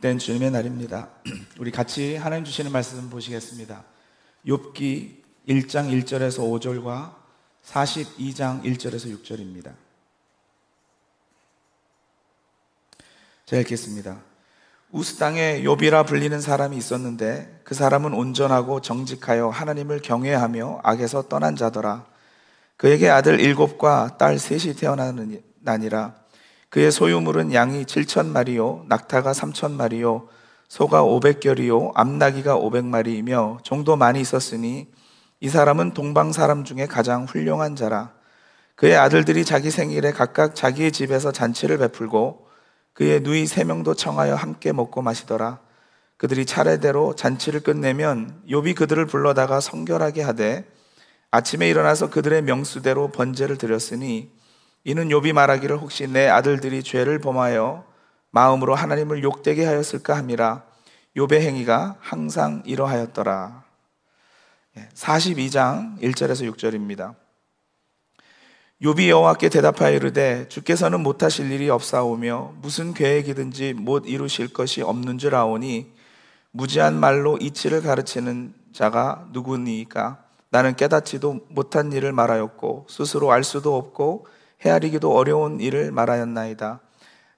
된 주님의 날입니다. 우리 같이 하나님 주시는 말씀 보시겠습니다. 욥기 1장 1절에서 5절과 42장 1절에서 6절입니다. 제가 읽겠습니다. 우스 땅에 욥이라 불리는 사람이 있었는데 그 사람은 온전하고 정직하여 하나님을 경외하며 악에서 떠난 자더라. 그에게 아들 일곱과 딸 셋이 태어나니라. 그의 소유물은 양이 7천 마리요, 낙타가 3천 마리요, 소가 500결이요, 암나기가 500마리이며 종도 많이 있었으니 이 사람은 동방 사람 중에 가장 훌륭한 자라. 그의 아들들이 자기 생일에 각각 자기의 집에서 잔치를 베풀고 그의 누이 세 명도 청하여 함께 먹고 마시더라. 그들이 차례대로 잔치를 끝내면 욥이 그들을 불러다가 성결하게 하되 아침에 일어나서 그들의 명수대로 번제를 드렸으니 이는 욥이 말하기를 혹시 내 아들들이 죄를 범하여 마음으로 하나님을 욕되게 하였을까 함이라 욥의 행위가 항상 이러하였더라. 42장 1절에서 6절입니다. 욥이 여호와께 대답하여 이르되 주께서는 못하실 일이 없사오며 무슨 계획이든지 못 이루실 것이 없는 줄 아오니 무지한 말로 이치를 가르치는 자가 누구니까 나는 깨닫지도 못한 일을 말하였고 스스로 알 수도 없고 헤아리기도 어려운 일을 말하였나이다.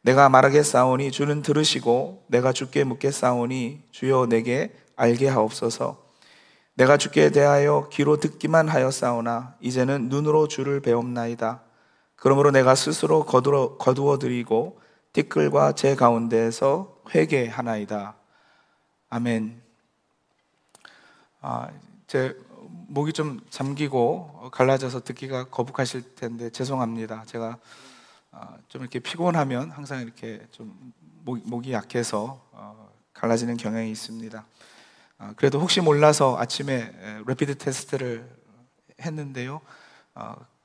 내가 말하겠사오니 주는 들으시고 내가 주께 묻겠사오니 주여 내게 알게 하옵소서. 내가 주께 대하여 귀로 듣기만 하였사오나 이제는 눈으로 주를 배옵나이다. 그러므로 내가 스스로 거두어, 거두어 드리고 티끌과 제 가운데에서 회개하나이다. 아멘. 아, 제 목이 좀 잠기고 갈라져서 듣기가 거북하실 텐데 죄송합니다. 제가 어, 좀 이렇게 피곤하면 항상 이렇게 좀 목 이 약해서 어, 갈라지는 경향이 있습니다. 어, 그래도 혹시 몰라서 아침에 레피드 테스트를 했는데요.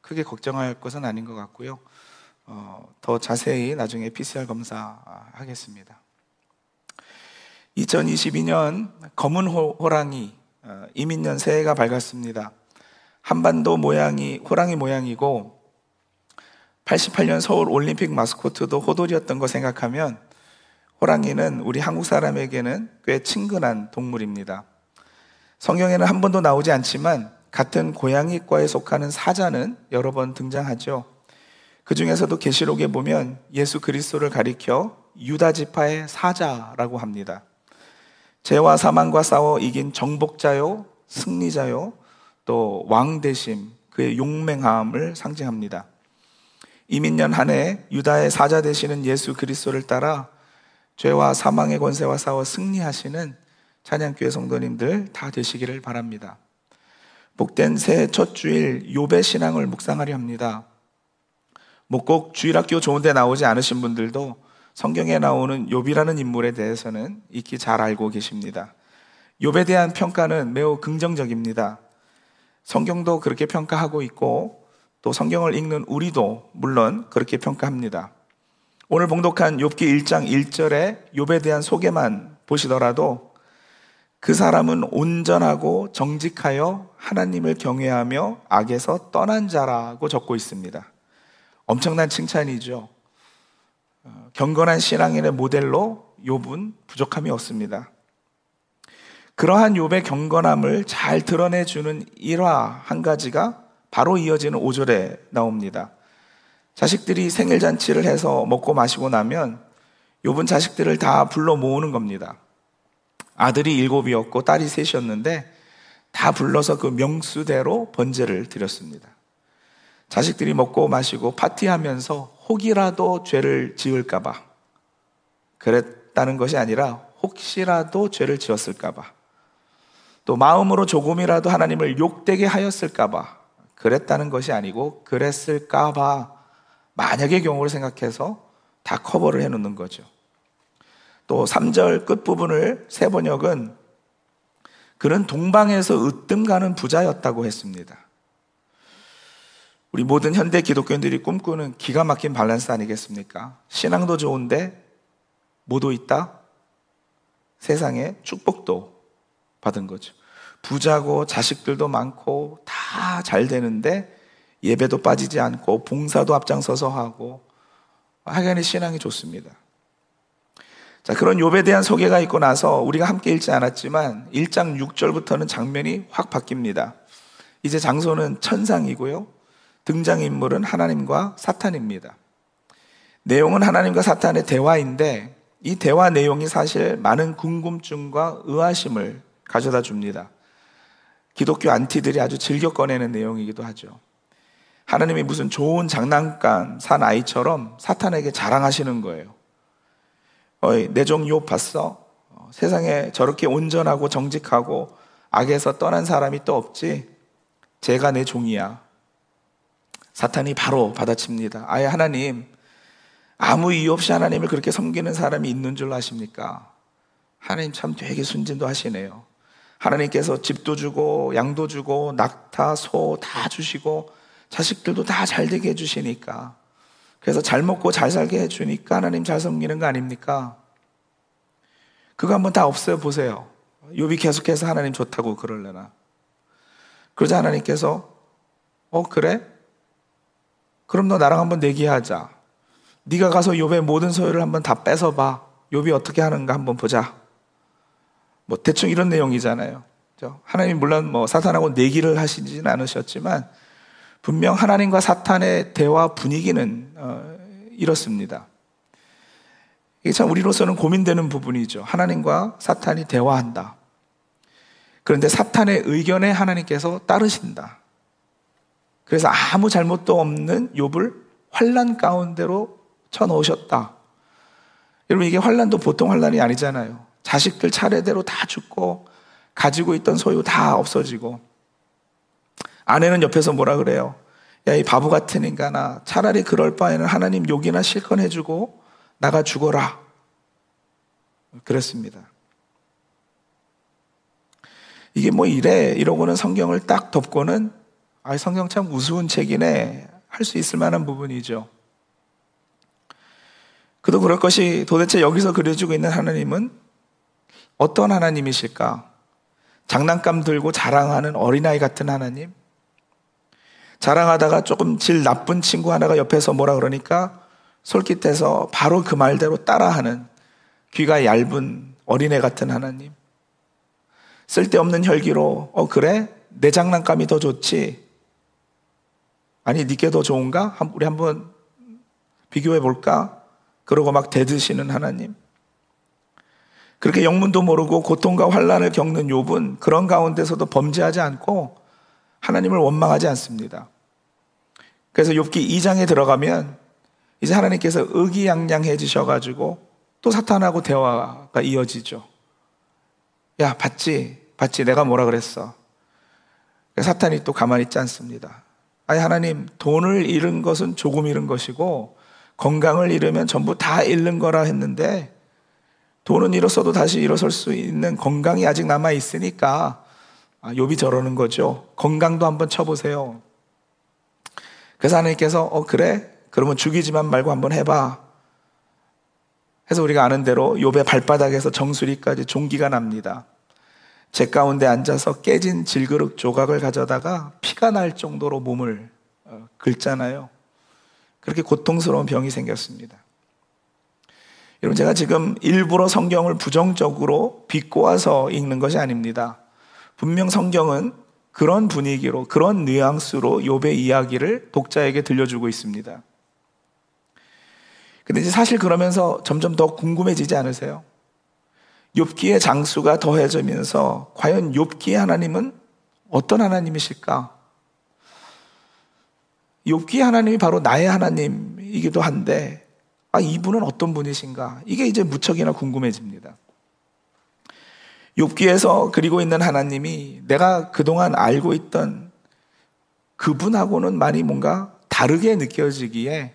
크게 걱정할 것은 아닌 것 같고요. 더 자세히 나중에 PCR 검사 하겠습니다. 2022년 검은 호랑이 어, 이민년 새해가 밝았습니다. 한반도 모양이 호랑이 모양이고 88년 서울 올림픽 마스코트도 호돌이었던 거 생각하면 호랑이는 우리 한국 사람에게는 꽤 친근한 동물입니다. 성경에는 한 번도 나오지 않지만 같은 고양이과에 속하는 사자는 여러 번 등장하죠. 그 중에서도 계시록에 보면 예수 그리스도를 가리켜 유다 지파의 사자라고 합니다. 죄와 사망과 싸워 이긴 정복자요, 승리자요, 또 왕 대심, 그의 용맹함을 상징합니다. 이민년 한 해 유다의 사자 되시는 예수 그리스도를 따라 죄와 사망의 권세와 싸워 승리하시는 찬양교회 성도님들 다 되시기를 바랍니다. 복된 새해 첫 주일 요배 신앙을 묵상하려 합니다. 뭐 꼭 주일학교 좋은데 나오지 않으신 분들도 성경에 나오는 욥이라는 인물에 대해서는 익히 잘 알고 계십니다. 욥에 대한 평가는 매우 긍정적입니다. 성경도 그렇게 평가하고 있고 또 성경을 읽는 우리도 물론 그렇게 평가합니다. 오늘 봉독한 욥기 1장 1절에 욥에 대한 소개만 보시더라도 그 사람은 온전하고 정직하여 하나님을 경외하며 악에서 떠난 자라고 적고 있습니다. 엄청난 칭찬이죠. 어, 경건한 신앙인의 모델로 욥은 부족함이 없습니다. 그러한 욥의 경건함을 잘 드러내 주는 일화 한 가지가 바로 이어지는 5절에 나옵니다. 자식들이 생일 잔치를 해서 먹고 마시고 나면 욥은 자식들을 다 불러 모으는 겁니다. 아들이 일곱이었고 딸이 셋이었는데 다 불러서 그 명수대로 번제를 드렸습니다. 자식들이 먹고 마시고 파티하면서 혹이라도 죄를 지을까봐 그랬다는 것이 아니라 혹시라도 죄를 지었을까봐 또 마음으로 조금이라도 하나님을 욕되게 하였을까봐 그랬다는 것이 아니고 그랬을까봐 만약의 경우를 생각해서 다 커버를 해놓는 거죠. 또 3절 끝부분을 세번역은 그는 동방에서 으뜸 가는 부자였다고 했습니다. 우리 모든 현대 기독교인들이 꿈꾸는 기가 막힌 밸런스 아니겠습니까? 신앙도 좋은데 뭐도 있다? 세상에 축복도 받은 거죠. 부자고 자식들도 많고 다 잘 되는데 예배도 빠지지 않고 봉사도 앞장서서 하고 하여간에 신앙이 좋습니다. 자, 그런 욥에 대한 소개가 있고 나서 우리가 함께 읽지 않았지만 1장 6절부터는 장면이 확 바뀝니다. 이제 장소는 천상이고요. 등장인물은 하나님과 사탄입니다. 내용은 하나님과 사탄의 대화인데 이 대화 내용이 사실 많은 궁금증과 의아심을 가져다 줍니다. 기독교 안티들이 아주 즐겨 꺼내는 내용이기도 하죠. 하나님이 무슨 좋은 장난감 산 아이처럼 사탄에게 자랑하시는 거예요. 어이, 내종 욥 봤어? 어, 세상에 저렇게 온전하고 정직하고 악에서 떠난 사람이 또 없지? 제가 내 종이야. 사탄이 바로 받아칩니다. 아예 하나님, 아무 이유 없이 하나님을 그렇게 섬기는 사람이 있는 줄 아십니까? 하나님 참 되게 순진도 하시네요. 하나님께서 집도 주고, 양도 주고, 낙타, 소 다 주시고, 자식들도 다 잘 되게 해주시니까. 그래서 잘 먹고 잘 살게 해주니까 하나님 잘 섬기는 거 아닙니까? 그거 한번 다 없어요 보세요. 욥이 계속해서 하나님 좋다고 그럴래나. 그러자 하나님께서 어 그래? 그럼 너 나랑 한번 내기하자. 네가 가서 욥의 모든 소유를 한번 다 뺏어 봐. 욥이 어떻게 하는가 한번 보자. 뭐 대충 이런 내용이잖아요. 하나님 물론 뭐 사탄하고 내기를 하시지는 않으셨지만 분명 하나님과 사탄의 대화 분위기는 어, 이렇습니다. 이게 참 우리로서는 고민되는 부분이죠. 하나님과 사탄이 대화한다. 그런데 사탄의 의견에 하나님께서 따르신다. 그래서 아무 잘못도 없는 욥을 환란 가운데로 쳐넣으셨다. 여러분 이게 환란도 보통 환란이 아니잖아요. 자식들 차례대로 다 죽고 가지고 있던 소유 다 없어지고 아내는 옆에서 뭐라 그래요? 야, 이 바보 같은 인간아. 차라리 그럴 바에는 하나님 욕이나 실컷 해주고 나가 죽어라. 그랬습니다. 이게 뭐 이래, 이러고는 성경을 딱 덮고는 아, 성경 참 우스운 책이네. 할 수 있을 만한 부분이죠. 그도 그럴 것이 도대체 여기서 그려지고 있는 하나님은 어떤 하나님이실까? 장난감 들고 자랑하는 어린아이 같은 하나님? 자랑하다가 조금 질 나쁜 친구 하나가 옆에서 뭐라 그러니까 솔깃해서 바로 그 말대로 따라하는 귀가 얇은 어린애 같은 하나님. 쓸데없는 혈기로, 어, 그래? 내 장난감이 더 좋지? 아니, 니께 더 좋은가? 우리 한번 비교해 볼까? 그러고 막 대드시는 하나님. 그렇게 영문도 모르고 고통과 환란을 겪는 욥은 그런 가운데서도 범죄하지 않고 하나님을 원망하지 않습니다. 그래서 욥기 2장에 들어가면 이제 하나님께서 의기양양해지셔 가지고 또 사탄하고 대화가 이어지죠. 야, 봤지? 봤지? 내가 뭐라 그랬어? 사탄이 또 가만히 있지 않습니다. 아니, 하나님, 돈을 잃은 것은 조금 잃은 것이고, 건강을 잃으면 전부 다 잃는 거라 했는데, 돈은 잃었어도 다시 일어설 수 있는 건강이 아직 남아 있으니까, 아, 욥이 저러는 거죠. 건강도 한번 쳐보세요. 그래서 하나님께서 어 그래? 그러면 죽이지만 말고 한번 해봐. 해서 우리가 아는 대로 욥의 발바닥에서 정수리까지 종기가 납니다. 제 가운데 앉아서 깨진 질그릇 조각을 가져다가 피가 날 정도로 몸을 어, 긁잖아요. 그렇게 고통스러운 병이 생겼습니다. 여러분 제가 지금 일부러 성경을 부정적으로 비꼬아서 읽는 것이 아닙니다. 분명 성경은 그런 분위기로 그런 뉘앙스로 욥의 이야기를 독자에게 들려주고 있습니다. 근데 이제 사실 그러면서 점점 더 궁금해지지 않으세요? 욥기의 장수가 더해지면서 과연 욥기의 하나님은 어떤 하나님이실까? 욥기의 하나님이 바로 나의 하나님이기도 한데 아 이분은 어떤 분이신가? 이게 이제 무척이나 궁금해집니다. 욥기에서 그리고 있는 하나님이 내가 그동안 알고 있던 그분하고는 많이 뭔가 다르게 느껴지기에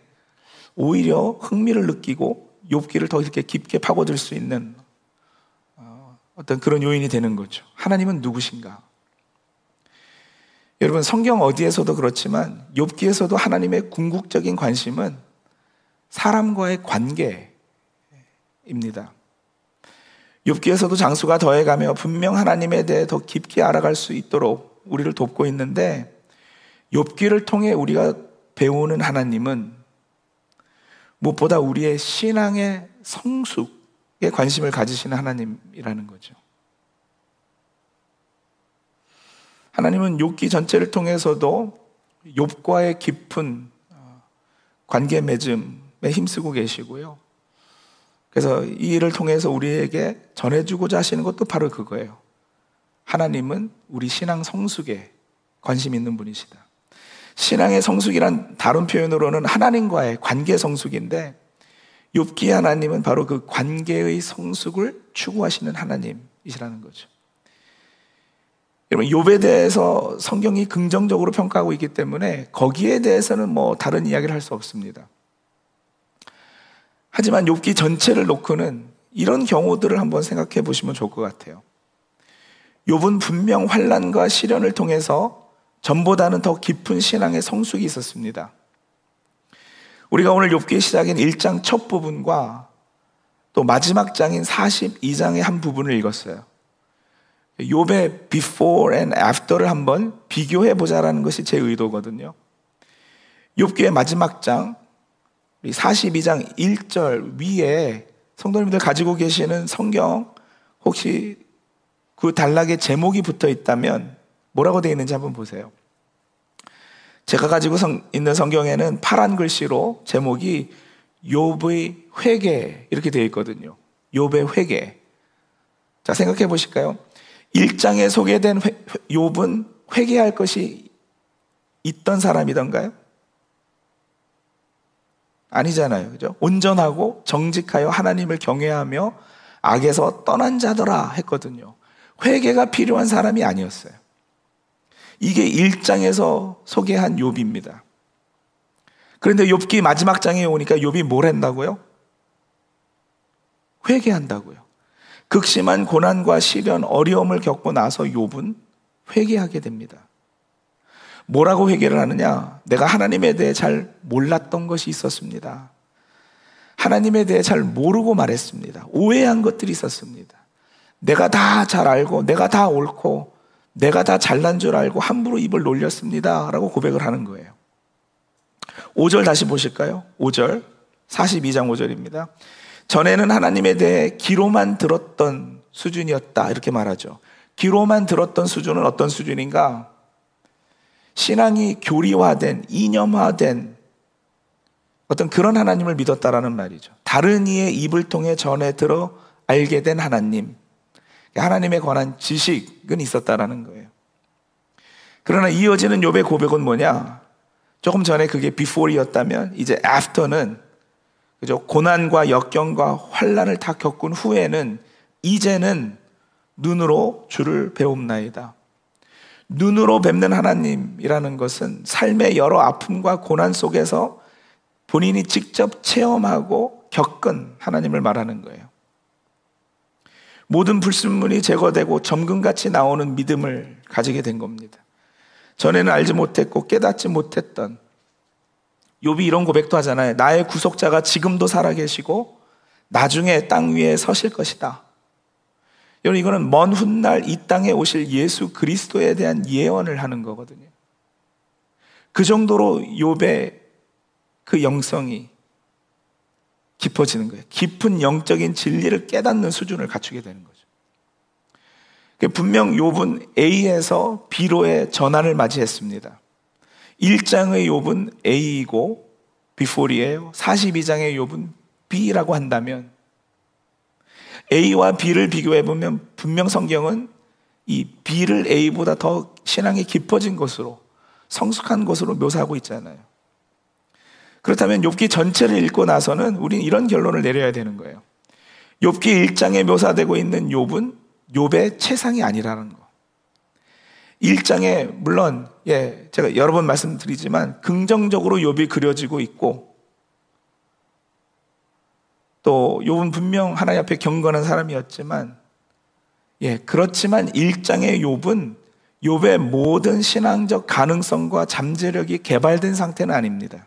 오히려 흥미를 느끼고 욥기를 더 이렇게 깊게 파고들 수 있는 어, 어떤 그런 요인이 되는 거죠. 하나님은 누구신가? 여러분 성경 어디에서도 그렇지만 욥기에서도 하나님의 궁극적인 관심은 사람과의 관계입니다. 욥기에서도 장수가 더해가며 분명 하나님에 대해 더 깊게 알아갈 수 있도록 우리를 돕고 있는데 욥기를 통해 우리가 배우는 하나님은 무엇보다 우리의 신앙의 성숙, 관심을 가지시는 하나님이라는 거죠. 하나님은 욥기 전체를 통해서도 욥과의 깊은 어, 관계 맺음에 힘쓰고 계시고요. 그래서 이 일을 통해서 우리에게 전해주고자 하시는 것도 바로 그거예요. 하나님은 우리 신앙 성숙에 관심 있는 분이시다. 신앙의 성숙이란 다른 표현으로는 하나님과의 관계 성숙인데 욥기 하나님은 바로 그 관계의 성숙을 추구하시는 하나님이시라는 거죠. 여러분 욥에 대해서 성경이 긍정적으로 평가하고 있기 때문에 거기에 대해서는 뭐 다른 이야기를 할 수 없습니다. 하지만 욥기 전체를 놓고는 이런 경우들을 한번 생각해 보시면 좋을 것 같아요. 욥은 분명 환란과 시련을 통해서 전보다는 더 깊은 신앙의 성숙이 있었습니다. 우리가 오늘 욥기 시작인 1장 첫 부분과 또 마지막 장인 42장의 한 부분을 읽었어요. 욥의 before and after를 한번 비교해 보자라는 것이 제 의도거든요. 욥기의 마지막 장 42장 1절 위에 성도님들 가지고 계시는 성경 혹시 그 단락에 제목이 붙어 있다면 뭐라고 되어 있는지 한번 보세요. 제가 가지고 성, 있는 성경에는 파란 글씨로 제목이 욥의 회개 이렇게 되어 있거든요. 욥의 회개. 자, 생각해 보실까요? 1장에 소개된 회, 욥은 회개할 것이 있던 사람이던가요? 아니잖아요. 그죠? 온전하고 정직하여 하나님을 경외하며 악에서 떠난 자더라 했거든요. 회개가 필요한 사람이 아니었어요. 이게 1장에서 소개한 욥입니다. 그런데 욥기 마지막 장에 오니까 욥이 뭘 했다고요? 회개한다고요. 극심한 고난과 시련, 어려움을 겪고 나서 욥은 회개하게 됩니다. 뭐라고 회개를 하느냐? 내가 하나님에 대해 잘 몰랐던 것이 있었습니다. 하나님에 대해 잘 모르고 말했습니다. 오해한 것들이 있었습니다. 내가 다 잘 알고, 내가 다 옳고, 내가 다 잘난 줄 알고 함부로 입을 놀렸습니다. 라고 고백을 하는 거예요. 5절 다시 보실까요? 5절. 42장 5절입니다. 전에는 하나님에 대해 기로만 들었던 수준이었다. 이렇게 말하죠. 기로만 들었던 수준은 어떤 수준인가? 신앙이 교리화된, 이념화된 어떤 그런 하나님을 믿었다라는 말이죠. 다른 이의 입을 통해 전해 들어 알게 된 하나님. 하나님에 관한 지식은 있었다라는 거예요. 그러나 이어지는 욥의 고백은 뭐냐? 조금 전에 그게 before이었다면 이제 after는 그죠? 고난과 역경과 환란을 다 겪은 후에는 이제는 눈으로 주를 배움나이다. 눈으로 뵙는 하나님이라는 것은 삶의 여러 아픔과 고난 속에서 본인이 직접 체험하고 겪은 하나님을 말하는 거예요. 모든 불순물이 제거되고 점금같이 나오는 믿음을 가지게 된 겁니다. 전에는 알지 못했고 깨닫지 못했던 욥이 이런 고백도 하잖아요. 나의 구속자가 지금도 살아계시고 나중에 땅 위에 서실 것이다. 여러분 이거는 먼 훗날 이 땅에 오실 예수 그리스도에 대한 예언을 하는 거거든요. 그 정도로 욥의 그 영성이 깊어지는 거예요. 깊은 영적인 진리를 깨닫는 수준을 갖추게 되는 거죠. 분명 욥은 A에서 B로의 전환을 맞이했습니다. 1장의 욥은 A이고 before이에요. 42장의 욥은 B라고 한다면 A와 B를 비교해 보면 분명 성경은 이 B를 A보다 더 신앙이 깊어진 것으로 성숙한 것으로 묘사하고 있잖아요. 그렇다면 욥기 전체를 읽고 나서는 우리는 이런 결론을 내려야 되는 거예요. 욥기 1장에 묘사되고 있는 욥은 욥의 최상이 아니라는 거. 1장에 물론 예, 제가 여러 번 말씀드리지만 긍정적으로 욥이 그려지고 있고 또 욥은 분명 하나님 앞에 경건한 사람이었지만 예, 그렇지만 1장의 욥은 욥의 모든 신앙적 가능성과 잠재력이 개발된 상태는 아닙니다.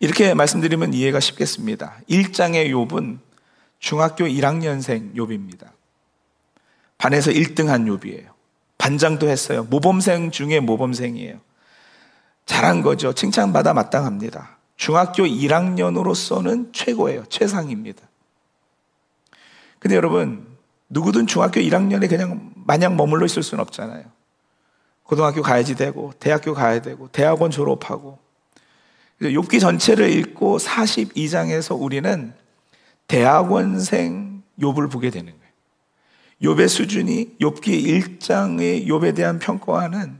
이렇게 말씀드리면 이해가 쉽겠습니다. 1장의 욥은 중학교 1학년생 욥입니다. 반에서 1등한 욥이에요. 반장도 했어요. 모범생 중에 모범생이에요. 잘한 거죠. 칭찬받아 마땅합니다. 중학교 1학년으로서는 최고예요. 최상입니다. 근데 여러분, 누구든 중학교 1학년에 그냥 마냥 머물러 있을 수는 없잖아요. 고등학교 가야지 되고, 대학교 가야 되고, 대학원 졸업하고. 욥기 전체를 읽고 42장에서 우리는 대학원생 욥을 보게 되는 거예요. 욥의 수준이 욥기 1장의 욥에 대한 평가와는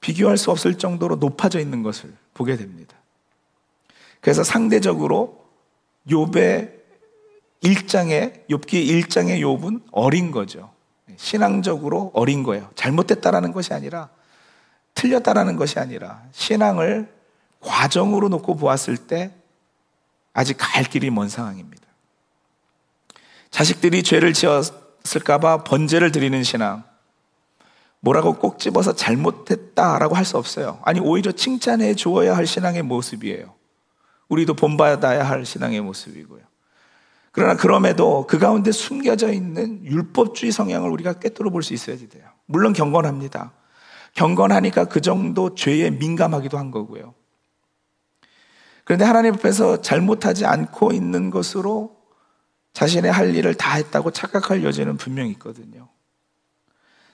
비교할 수 없을 정도로 높아져 있는 것을 보게 됩니다. 그래서 상대적으로 욥의 1장의 욥기 1장의 욥은 어린 거죠. 신앙적으로 어린 거예요. 잘못됐다라는 것이 아니라 틀렸다라는 것이 아니라 신앙을 과정으로 놓고 보았을 때 아직 갈 길이 먼 상황입니다. 자식들이 죄를 지었을까봐 번제를 드리는 신앙. 뭐라고 꼭 집어서 잘못했다라고 할 수 없어요. 아니, 오히려 칭찬해 주어야 할 신앙의 모습이에요. 우리도 본받아야 할 신앙의 모습이고요. 그러나 그럼에도 그 가운데 숨겨져 있는 율법주의 성향을 우리가 꿰뚫어 볼 수 있어야 돼요. 물론 경건합니다. 경건하니까 그 정도 죄에 민감하기도 한 거고요. 그런데 하나님 앞에서 잘못하지 않고 있는 것으로 자신의 할 일을 다 했다고 착각할 여지는 분명히 있거든요.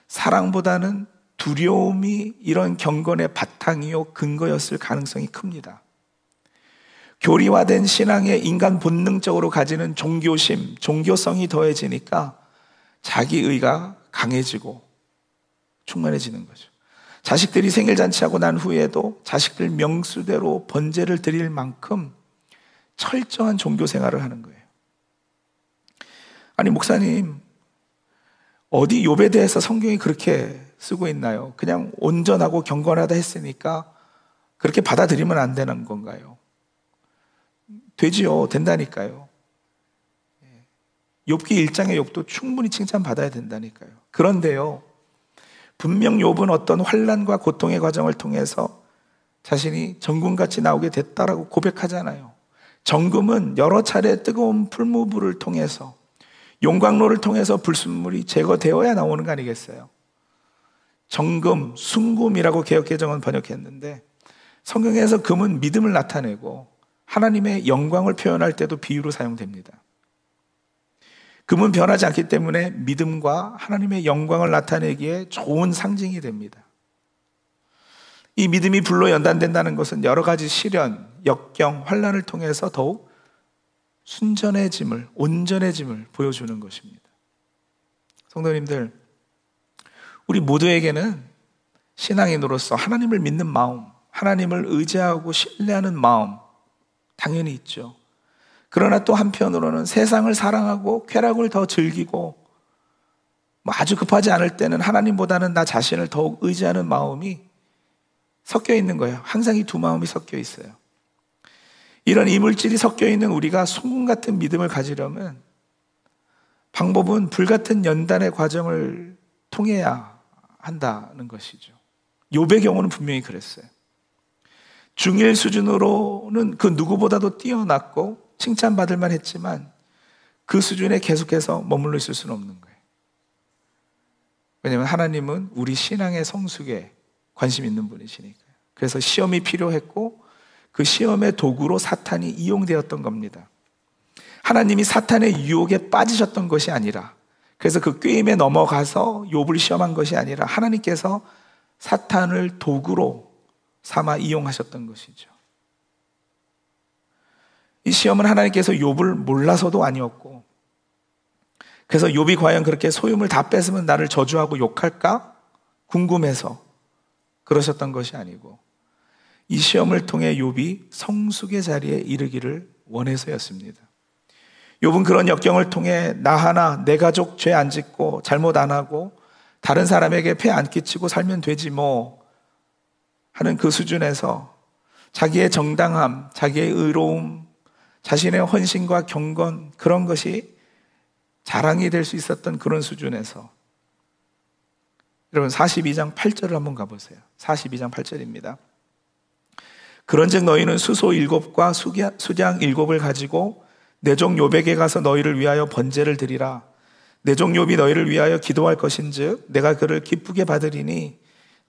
사랑보다는 두려움이 이런 경건의 바탕이요 근거였을 가능성이 큽니다. 교리화된 신앙에 인간 본능적으로 가지는 종교심, 종교성이 더해지니까 자기의가 강해지고 충만해지는 거죠. 자식들이 생일 잔치하고 난 후에도 자식들 명수대로 번제를 드릴 만큼 철저한 종교 생활을 하는 거예요. 아니 목사님 어디 욥에 대해서 성경이 그렇게 쓰고 있나요? 그냥 온전하고 경건하다 했으니까 그렇게 받아들이면 안 되는 건가요? 되지요. 된다니까요. 욥기 1장의 욥도 충분히 칭찬받아야 된다니까요. 그런데요. 분명 욥은 어떤 환란과 고통의 과정을 통해서 자신이 정금같이 나오게 됐다라고 고백하잖아요. 정금은 여러 차례 뜨거운 풀무불을 통해서 용광로를 통해서 불순물이 제거되어야 나오는 거 아니겠어요? 정금, 순금이라고 개혁개정은 번역했는데 성경에서 금은 믿음을 나타내고 하나님의 영광을 표현할 때도 비유로 사용됩니다. 금은 변하지 않기 때문에 믿음과 하나님의 영광을 나타내기에 좋은 상징이 됩니다. 이 믿음이 불로 연단된다는 것은 여러 가지 시련, 역경, 환란을 통해서 더욱 순전해짐을, 온전해짐을 보여주는 것입니다. 성도님들, 우리 모두에게는 신앙인으로서 하나님을 믿는 마음, 하나님을 의지하고 신뢰하는 마음, 당연히 있죠. 그러나 또 한편으로는 세상을 사랑하고 쾌락을 더 즐기고 뭐 아주 급하지 않을 때는 하나님보다는 나 자신을 더욱 의지하는 마음이 섞여 있는 거예요. 항상 이 두 마음이 섞여 있어요. 이런 이물질이 섞여 있는 우리가 송금 같은 믿음을 가지려면 방법은 불같은 연단의 과정을 통해야 한다는 것이죠. 요배 경우는 분명히 그랬어요. 중일 수준으로는 그 누구보다도 뛰어났고 칭찬받을 만 했지만 그 수준에 계속해서 머물러 있을 수는 없는 거예요. 왜냐하면 하나님은 우리 신앙의 성숙에 관심 있는 분이시니까요. 그래서 시험이 필요했고 그 시험의 도구로 사탄이 이용되었던 겁니다. 하나님이 사탄의 유혹에 빠지셨던 것이 아니라 그래서 그 꾀임에 넘어가서 욥을 시험한 것이 아니라 하나님께서 사탄을 도구로 삼아 이용하셨던 것이죠. 이 시험은 하나님께서 욥을 몰라서도 아니었고 그래서 욥이 과연 그렇게 소유물 다 뺏으면 나를 저주하고 욕할까 궁금해서 그러셨던 것이 아니고 이 시험을 통해 욥이 성숙의 자리에 이르기를 원해서였습니다. 욥은 그런 역경을 통해 나 하나 내 가족 죄 안 짓고 잘못 안 하고 다른 사람에게 폐 안 끼치고 살면 되지 뭐 하는 그 수준에서 자기의 정당함, 자기의 의로움, 자신의 헌신과 경건, 그런 것이 자랑이 될 수 있었던 그런 수준에서 여러분 42장 8절을 한번 가보세요. 42장 8절입니다. 그런즉 너희는 수소 일곱과 수장 일곱을 가지고 내종 요백에 가서 너희를 위하여 번제를 드리라. 내종 욥이 너희를 위하여 기도할 것인즉 내가 그를 기쁘게 받으리니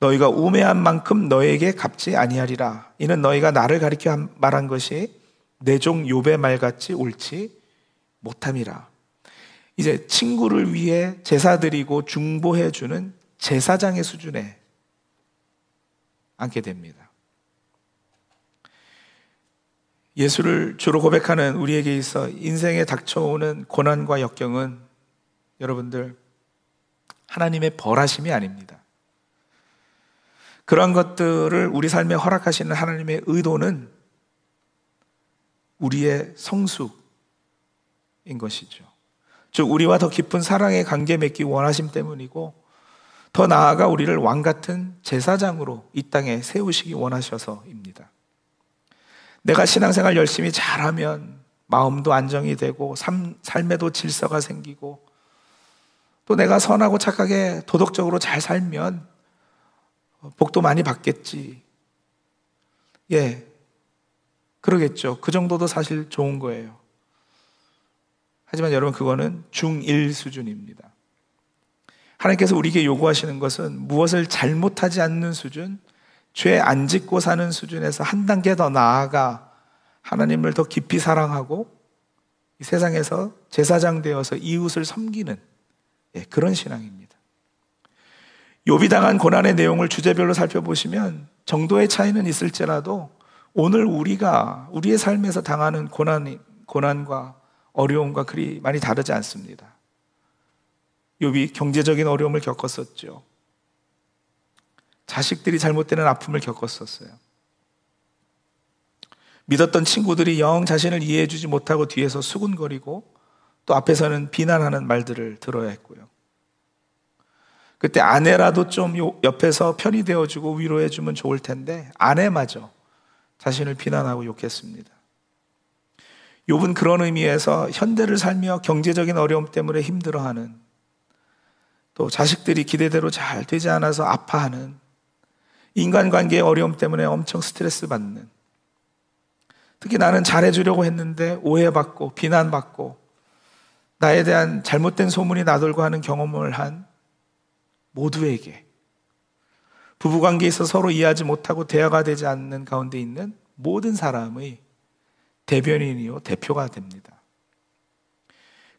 너희가 우매한 만큼 너에게 갚지 아니하리라. 이는 너희가 나를 가리켜 말한 것이 내종 욥의 말같이 옳지 못함이라. 이제 친구를 위해 제사 드리고 중보해 주는 제사장의 수준에 앉게 됩니다. 예수를 주로 고백하는 우리에게 있어 인생에 닥쳐오는 고난과 역경은 여러분들 하나님의 벌하심이 아닙니다. 그런 것들을 우리 삶에 허락하시는 하나님의 의도는 우리의 성숙인 것이죠. 즉, 우리와 더 깊은 사랑의 관계 맺기 원하심 때문이고, 더 나아가 우리를 왕 같은 제사장으로 이 땅에 세우시기 원하셔서입니다. 내가 신앙생활 열심히 잘하면 마음도 안정이 되고 삶, 삶에도 질서가 생기고 또 내가 선하고 착하게 도덕적으로 잘 살면 복도 많이 받겠지. 예. 그러겠죠. 그 정도도 사실 좋은 거예요. 하지만 여러분, 그거는 중1 수준입니다. 하나님께서 우리에게 요구하시는 것은 무엇을 잘못하지 않는 수준, 죄 안 짓고 사는 수준에서 한 단계 더 나아가 하나님을 더 깊이 사랑하고 이 세상에서 제사장 되어서 이웃을 섬기는 예, 그런 신앙입니다. 요비 당한 고난의 내용을 주제별로 살펴보시면 정도의 차이는 있을지라도 오늘 우리가 우리의 삶에서 당하는 고난 고난과 어려움과 그리 많이 다르지 않습니다. 요비 경제적인 어려움을 겪었었죠. 자식들이 잘못되는 아픔을 겪었었어요. 믿었던 친구들이 영 자신을 이해해주지 못하고 뒤에서 수군거리고 또 앞에서는 비난하는 말들을 들어야 했고요. 그때 아내라도 좀 옆에서 편이 되어주고 위로해주면 좋을 텐데 아내마저 자신을 비난하고 욕했습니다. 욥은 그런 의미에서 현대를 살며 경제적인 어려움 때문에 힘들어하는 또 자식들이 기대대로 잘 되지 않아서 아파하는 인간관계의 어려움 때문에 엄청 스트레스 받는 특히 나는 잘해주려고 했는데 오해받고 비난받고 나에 대한 잘못된 소문이 나돌고 하는 경험을 한 모두에게 부부관계에 서 서로 이해하지 못하고 대화가 되지 않는 가운데 있는 모든 사람의 대변인이요 대표가 됩니다.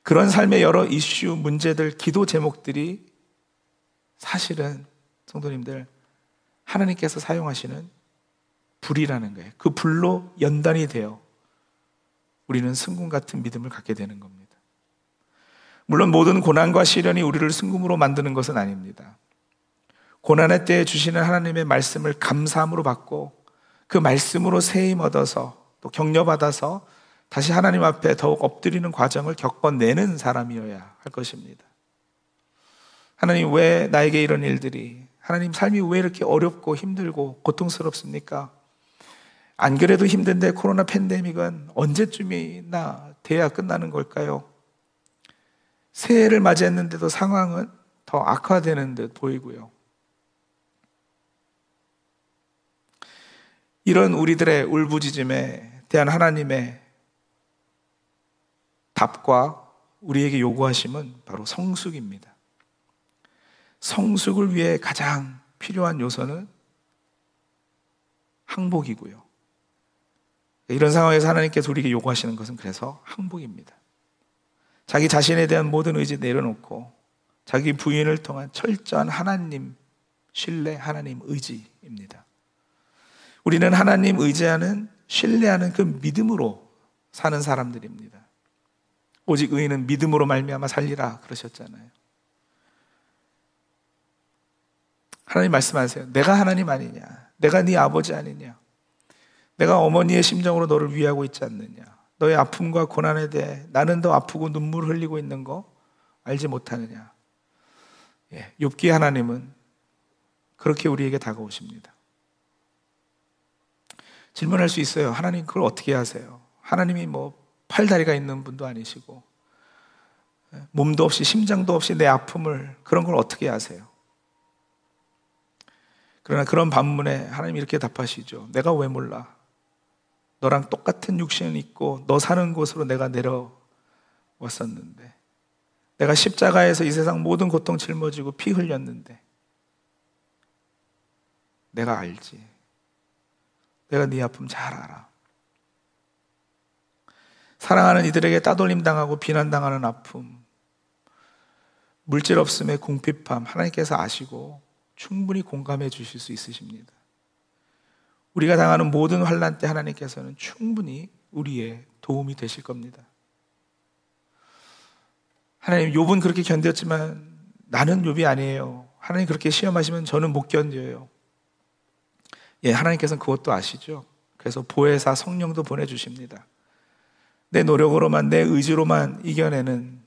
그런 삶의 여러 이슈, 문제들, 기도 제목들이 사실은 성도님들 하나님께서 사용하시는 불이라는 거예요. 그 불로 연단이 되어 우리는 승군 같은 믿음을 갖게 되는 겁니다. 물론 모든 고난과 시련이 우리를 승금으로 만드는 것은 아닙니다. 고난의 때에 주시는 하나님의 말씀을 감사함으로 받고 그 말씀으로 세임 얻어서 또 격려받아서 다시 하나님 앞에 더욱 엎드리는 과정을 겪어내는 사람이어야 할 것입니다. 하나님 왜 나에게 이런 일들이 하나님 삶이 왜 이렇게 어렵고 힘들고 고통스럽습니까? 안 그래도 힘든데 코로나 팬데믹은 언제쯤이나 돼야 끝나는 걸까요? 새해를 맞이했는데도 상황은 더 악화되는 듯 보이고요. 이런 우리들의 울부짖음에 대한 하나님의 답과 우리에게 요구하심은 바로 성숙입니다. 성숙을 위해 가장 필요한 요소는 항복이고요. 이런 상황에서 하나님께서 우리에게 요구하시는 것은 그래서 항복입니다. 자기 자신에 대한 모든 의지 내려놓고 자기 부인을 통한 철저한 하나님 신뢰, 하나님 의지입니다. 우리는 하나님 의지하는 신뢰하는 그 믿음으로 사는 사람들입니다. 오직 의인은 믿음으로 말미암아 살리라 그러셨잖아요. 하나님 말씀하세요. 내가 하나님 아니냐? 내가 네 아버지 아니냐? 내가 어머니의 심정으로 너를 위하고 있지 않느냐? 너의 아픔과 고난에 대해 나는 더 아프고 눈물을 흘리고 있는 거 알지 못하느냐? 예, 욥기 하나님은 그렇게 우리에게 다가오십니다. 질문할 수 있어요. 하나님 그걸 어떻게 하세요? 하나님이 뭐 팔다리가 있는 분도 아니시고 예, 몸도 없이 심장도 없이 내 아픔을 그런 걸 어떻게 하세요? 그러나 그런 반문에 하나님이 이렇게 답하시죠. 내가 왜 몰라? 너랑 똑같은 육신을 입고 너 사는 곳으로 내가 내려왔었는데 내가 십자가에서 이 세상 모든 고통 짊어지고 피 흘렸는데 내가 알지. 내가 네 아픔 잘 알아. 사랑하는 이들에게 따돌림 당하고 비난당하는 아픔, 물질 없음의 궁핍함 하나님께서 아시고 충분히 공감해 주실 수 있으십니다. 우리가 당하는 모든 환란 때 하나님께서는 충분히 우리의 도움이 되실 겁니다. 하나님 욥은 그렇게 견뎠지만 나는 욥이 아니에요. 하나님 그렇게 시험하시면 저는 못 견뎌요. 예, 하나님께서는 그것도 아시죠. 그래서 보혜사 성령도 보내주십니다. 내 노력으로만, 내 의지로만 이겨내는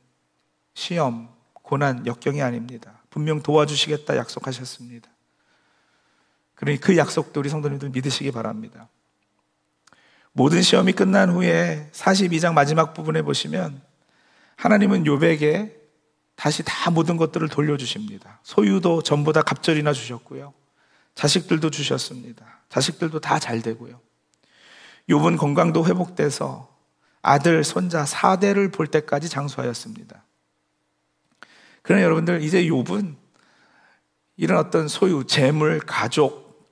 시험, 고난, 역경이 아닙니다. 분명 도와주시겠다 약속하셨습니다. 그러니 그 약속도 우리 성도님들 믿으시기 바랍니다. 모든 시험이 끝난 후에 42장 마지막 부분에 보시면 하나님은 요백에 다시 다 모든 것들을 돌려주십니다. 소유도 전부 다 갑절이나 주셨고요. 자식들도 주셨습니다. 자식들도 다 잘 되고요. 욥은 건강도 회복돼서 아들, 손자 4대를 볼 때까지 장수하였습니다. 그러나 여러분들 이제 욥은 이런 어떤 소유, 재물, 가족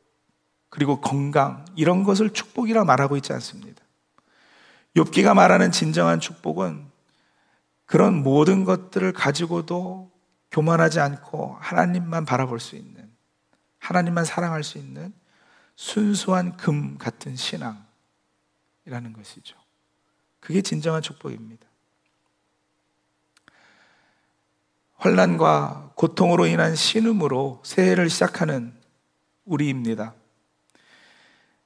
그리고 건강 이런 것을 축복이라 말하고 있지 않습니다. 욥기가 말하는 진정한 축복은 그런 모든 것들을 가지고도 교만하지 않고 하나님만 바라볼 수 있는 하나님만 사랑할 수 있는 순수한 금 같은 신앙이라는 것이죠. 그게 진정한 축복입니다. 환란과 고통으로 인한 신음으로 새해를 시작하는 우리입니다.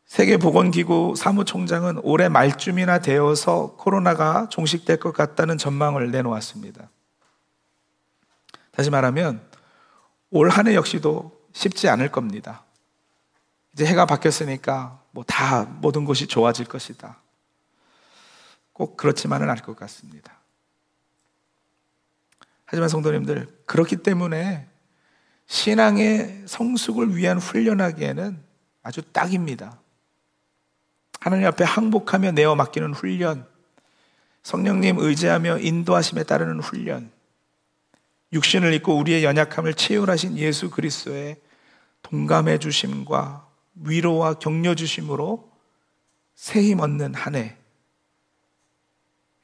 세계보건기구 사무총장은 올해 말쯤이나 되어서 코로나가 종식될 것 같다는 전망을 내놓았습니다. 다시 말하면 올 한 해 역시도 쉽지 않을 겁니다. 이제 해가 바뀌었으니까 뭐 다 모든 것이 좋아질 것이다. 꼭 그렇지만은 않을 것 같습니다. 하지만 성도님들, 그렇기 때문에 신앙의 성숙을 위한 훈련하기에는 아주 딱입니다. 하나님 앞에 항복하며 내어 맡기는 훈련, 성령님 의지하며 인도하심에 따르는 훈련, 육신을 입고 우리의 연약함을 치유하신 예수 그리스도의 동감해 주심과 위로와 격려 주심으로 새힘 얻는 한 해,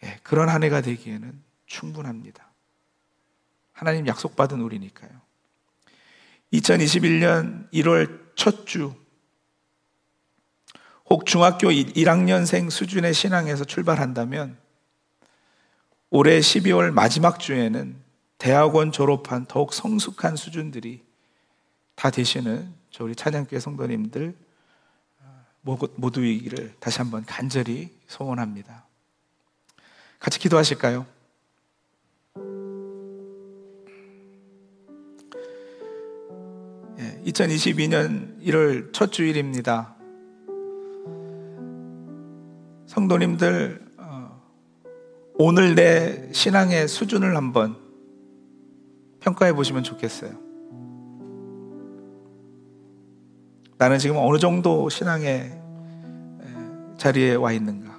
예, 그런 한 해가 되기에는 충분합니다. 하나님 약속받은 우리니까요. 2021년 1월 첫 주, 혹 중학교 1학년생 수준의 신앙에서 출발한다면 올해 12월 마지막 주에는 대학원 졸업한 더욱 성숙한 수준들이 다 되시는 저 우리 찬양교회 성도님들 모두이기를 다시 한번 간절히 소원합니다. 같이 기도하실까요? 2022년 1월 첫 주일입니다. 성도님들, 어, 오늘 내 신앙의 수준을 한번 평가해 보시면 좋겠어요. 나는 지금 어느 정도 신앙의 자리에 와 있는가?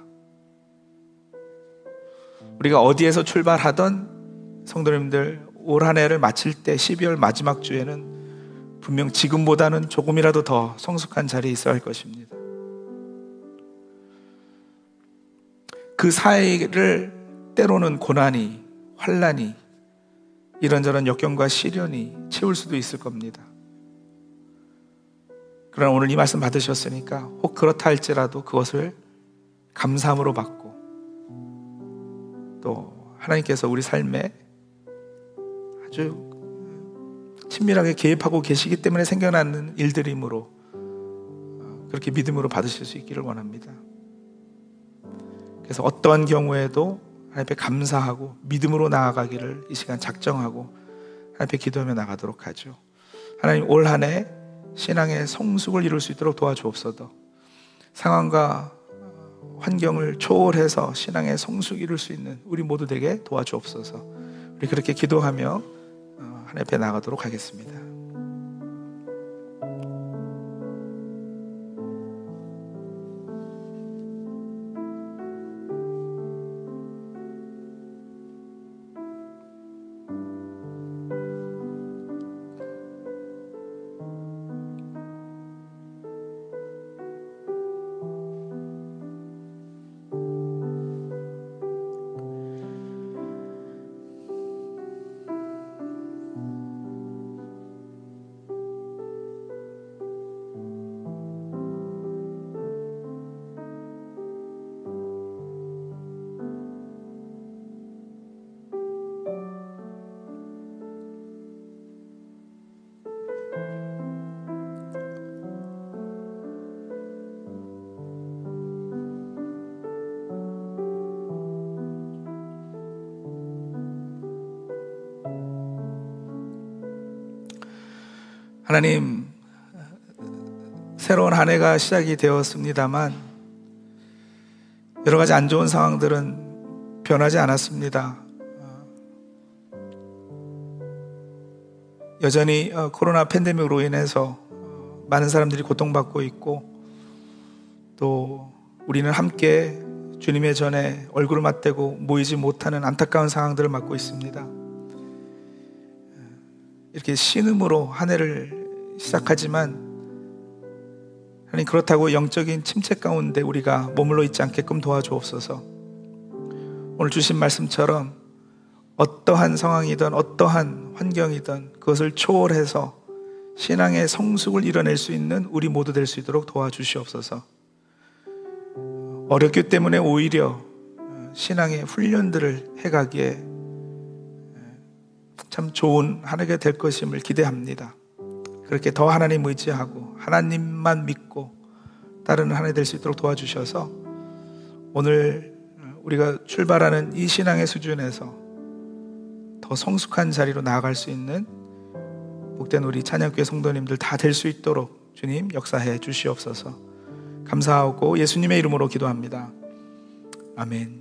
우리가 어디에서 출발하던 성도님들 올 한 해를 마칠 때 12월 마지막 주에는 분명 지금보다는 조금이라도 더 성숙한 자리에 있어야 할 것입니다. 그 사이를 때로는 고난이, 환란이, 이런저런 역경과 시련이 채울 수도 있을 겁니다. 그러나 오늘 이 말씀 받으셨으니까 혹 그렇다 할지라도 그것을 감사함으로 받고 또 하나님께서 우리 삶에 아주 친밀하게 개입하고 계시기 때문에 생겨나는 일들이므로 그렇게 믿음으로 받으실 수 있기를 원합니다. 그래서 어떠한 경우에도 하나님 앞에 감사하고 믿음으로 나아가기를 이 시간 작정하고 하나님 앞에 기도하며 나가도록 하죠. 하나님 올 한 해 신앙의 성숙을 이룰 수 있도록 도와주옵소서. 상황과 환경을 초월해서 신앙의 성숙 이룰 수 있는 우리 모두 되게 도와주옵소서. 우리 그렇게 기도하며 어, 하나님 앞에 나가도록 하겠습니다. 하나님 새로운 한 해가 시작이 되었습니다만 여러 가지 안 좋은 상황들은 변하지 않았습니다. 여전히 어, 코로나 팬데믹으로 인해서 어, 많은 사람들이 고통받고 있고 또 우리는 함께 주님의 전에 얼굴을 맞대고 모이지 못하는 안타까운 상황들을 맞고 있습니다. 이렇게 신음으로 한 해를 시작하지만 하나님 그렇다고 영적인 침체 가운데 우리가 머물러 있지 않게끔 도와주옵소서. 오늘 주신 말씀처럼 어떠한 상황이든 어떠한 환경이든 그것을 초월해서 신앙의 성숙을 이뤄낼 수 있는 우리 모두 될 수 있도록 도와주시옵소서. 어렵기 때문에 오히려 신앙의 훈련들을 해가기에 참 좋은 한 해가 될 것임을 기대합니다. 그렇게 더 하나님 의지하고 하나님만 믿고 한해될수 있도록 도와주셔서 오늘 우리가 출발하는 이 신앙의 수준에서 더 성숙한 자리로 나아갈 수 있는 복된 우리 찬양교회 성도님들 다 될 수 있도록 주님 역사해 주시옵소서 감사하고 예수님의 이름으로 기도합니다. 아멘.